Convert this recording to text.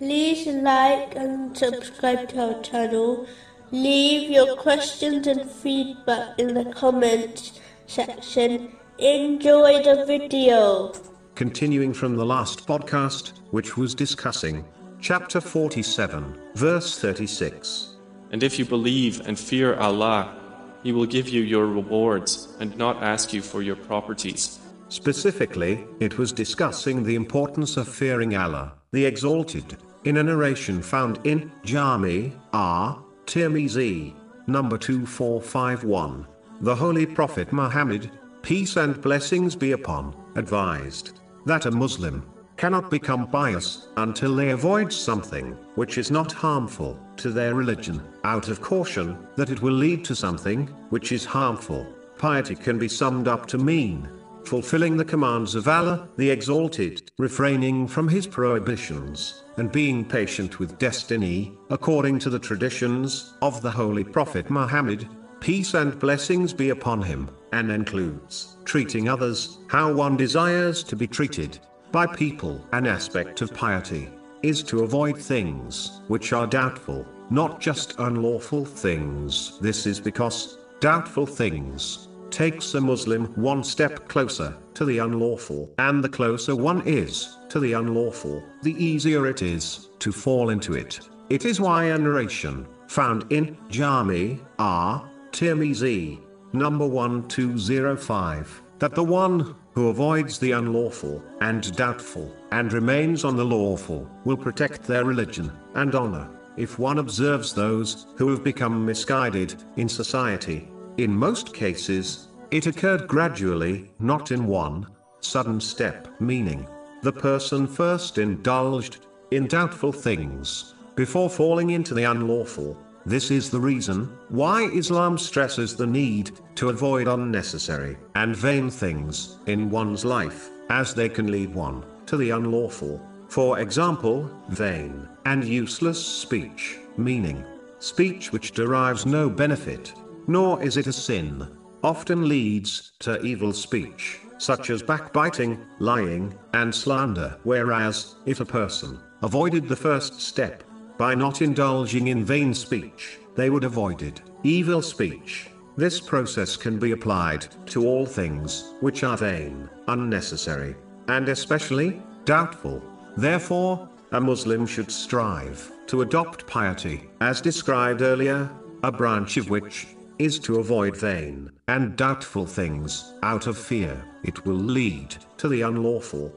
like and subscribe to our channel. Leave your questions and feedback in the comments section. Enjoy the video. Continuing from the last podcast, which was discussing chapter 47, verse 36. And if you believe and fear Allah, He will give you your rewards and not ask you for your properties. Specifically, it was discussing the importance of fearing Allah, the Exalted, in a narration found in Jami R. Tirmizi, number 2451. The Holy Prophet Muhammad, peace and blessings be upon, advised that a Muslim cannot become pious until they avoid something which is not harmful to their religion, out of caution that it will lead to something which is harmful. Piety can be summed up to mean fulfilling the commands of Allah, the Exalted, refraining from His prohibitions, and being patient with destiny, according to the traditions of the Holy Prophet Muhammad, peace and blessings be upon him, and includes treating others how one desires to be treated by people. An aspect of piety is to avoid things which are doubtful, not just unlawful things. This is because doubtful things takes a Muslim one step closer to the unlawful. And the closer one is to the unlawful, the easier it is to fall into it. It is why a narration found in Jami R. Tirmizi, number 1205, that the one who avoids the unlawful and doubtful and remains on the lawful will protect their religion and honor. If one observes those who have become misguided in society, in most cases, it occurred gradually, not in one sudden step, meaning, the person first indulged in doubtful things before falling into the unlawful. This is the reason why Islam stresses the need to avoid unnecessary and vain things in one's life, as they can lead one to the unlawful. For example, vain and useless speech, meaning speech which derives no benefit nor is it a sin, often leads to evil speech, such as backbiting, lying, and slander. Whereas, if a person avoided the first step, by not indulging in vain speech, they would avoid evil speech. This process can be applied to all things which are vain, unnecessary, and especially doubtful. Therefore, a Muslim should strive to adopt piety, as described earlier, a branch of which is to avoid vain and doubtful things out of fear. It will lead to the unlawful